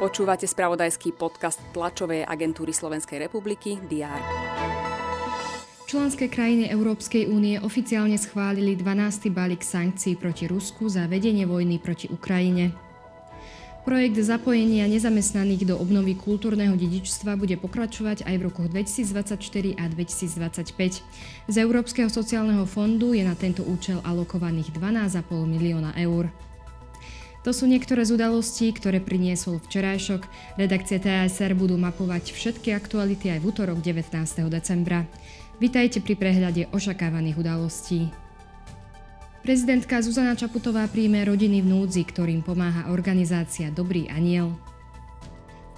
Počúvate spravodajský podcast tlačovej agentúry Slovenskej republiky DR. Členské krajiny Európskej únie oficiálne schválili 12. balík sankcií proti Rusku za vedenie vojny proti Ukrajine. Projekt zapojenia nezamestnaných do obnovy kultúrneho dedičstva bude pokračovať aj v rokoch 2024 a 2025. Z Európskeho sociálneho fondu je na tento účel alokovaných 12,5 milióna eur. To sú niektoré z udalostí, ktoré priniesol včerajšok. Redakcie TSR budú mapovať všetky aktuality aj v útorok 19. decembra. Vitajte pri prehľade očakávaných udalostí. Prezidentka Zuzana Čaputová príjme rodiny v núdzi, ktorým pomáha organizácia Dobrý aniel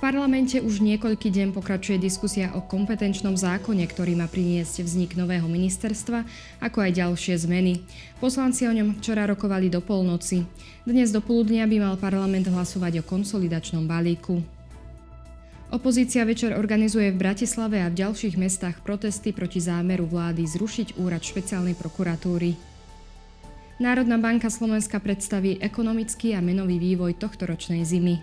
parlamente už niekoľký deň pokračuje diskusia o kompetenčnom zákone, ktorý má priniesť vznik nového ministerstva, ako aj ďalšie zmeny. Poslanci o ňom včera rokovali do polnoci. Dnes do poludnia by mal parlament hlasovať o konsolidačnom balíku. Opozícia večer organizuje v Bratislave a v ďalších mestách protesty proti zámeru vlády zrušiť úrad špeciálnej prokuratúry. Národná banka Slovenska predstaví ekonomický a menový vývoj tohto ročnej zimy.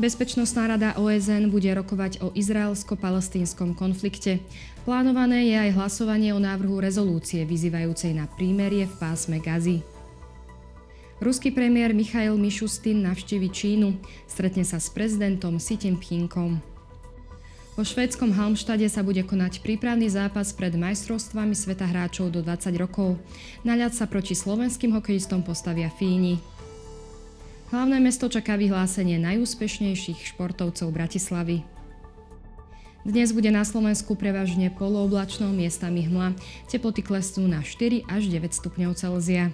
Bezpečnostná rada OSN bude rokovať o izraelsko-palestínskom konflikte. Plánované je aj hlasovanie o návrhu rezolúcie vyzývajúcej na prímerie v pásme Gazy. Ruský premiér Michail Mišustin navštívi Čínu, stretne sa s prezidentom Xi Jinpingom. Vo švédskom Halmštade sa bude konať prípravný zápas pred majstrovstvami sveta hráčov do 20 rokov. Naľad sa proti slovenským hokejistom postavia Fíni. Hlavné mesto čaká vyhlásenie najúspešnejších športovcov Bratislavy. Dnes bude na Slovensku prevažne polooblačno, miestami hmla. Teploty klesnú na 4 až 9 stupňov Celzia.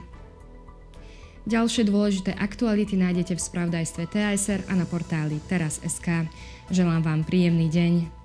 Ďalšie dôležité aktuality nájdete v spravodajstve TSR a na portáli teraz.sk. Želám vám príjemný deň.